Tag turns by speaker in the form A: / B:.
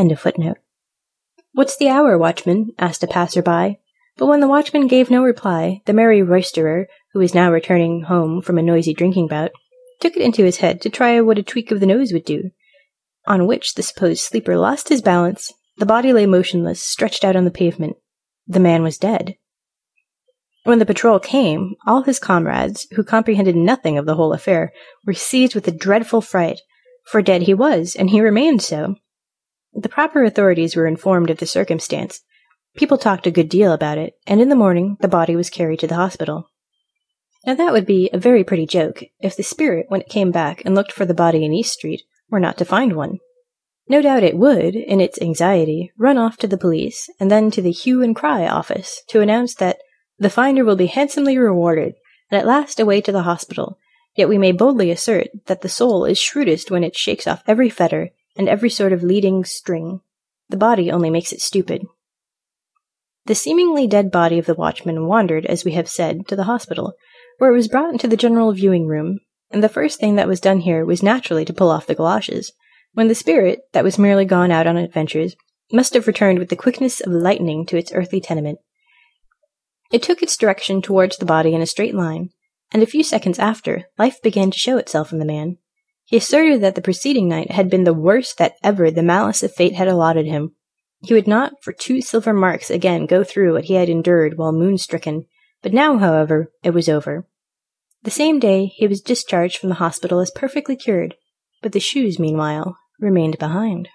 A: End of footnote. What's the hour, watchman? asked a passer-by. But when the watchman gave no reply, the merry roisterer, who was now returning home from a noisy drinking bout, took it into his head to try what a tweak of the nose would do, on which the supposed sleeper lost his balance, the body lay motionless, stretched out on the pavement. The man was dead. When the patrol came, all his comrades, who comprehended nothing of the whole affair, were seized with a dreadful fright, for dead he was, and he remained so. The proper authorities were informed of the circumstance. People talked a good deal about it, and in the morning the body was carried to the hospital. Now that would be a very pretty joke if the spirit, when it came back and looked for the body in East Street, were not to find one. No doubt it would, in its anxiety, run off to the police and then to the hue and cry office to announce that the finder will be handsomely rewarded and at last away to the hospital. Yet we may boldly assert that the soul is shrewdest when it shakes off every fetter and every sort of leading string. The body only makes it stupid. The seemingly dead body of the watchman wandered, as we have said, to the hospital, where it was brought into the general viewing room, and the first thing that was done here was naturally to pull off the galoshes, when the spirit, that was merely gone out on adventures, must have returned with the quickness of lightning to its earthly tenement. It took its direction towards the body in a straight line, and a few seconds after, life began to show itself in the man. He asserted that the preceding night had been the worst that ever the malice of fate had allotted him. He would not for two silver marks again go through what he had endured while moon-stricken, but now, however, it was over. The same day he was discharged from the hospital as perfectly cured, but the shoes, meanwhile, remained behind.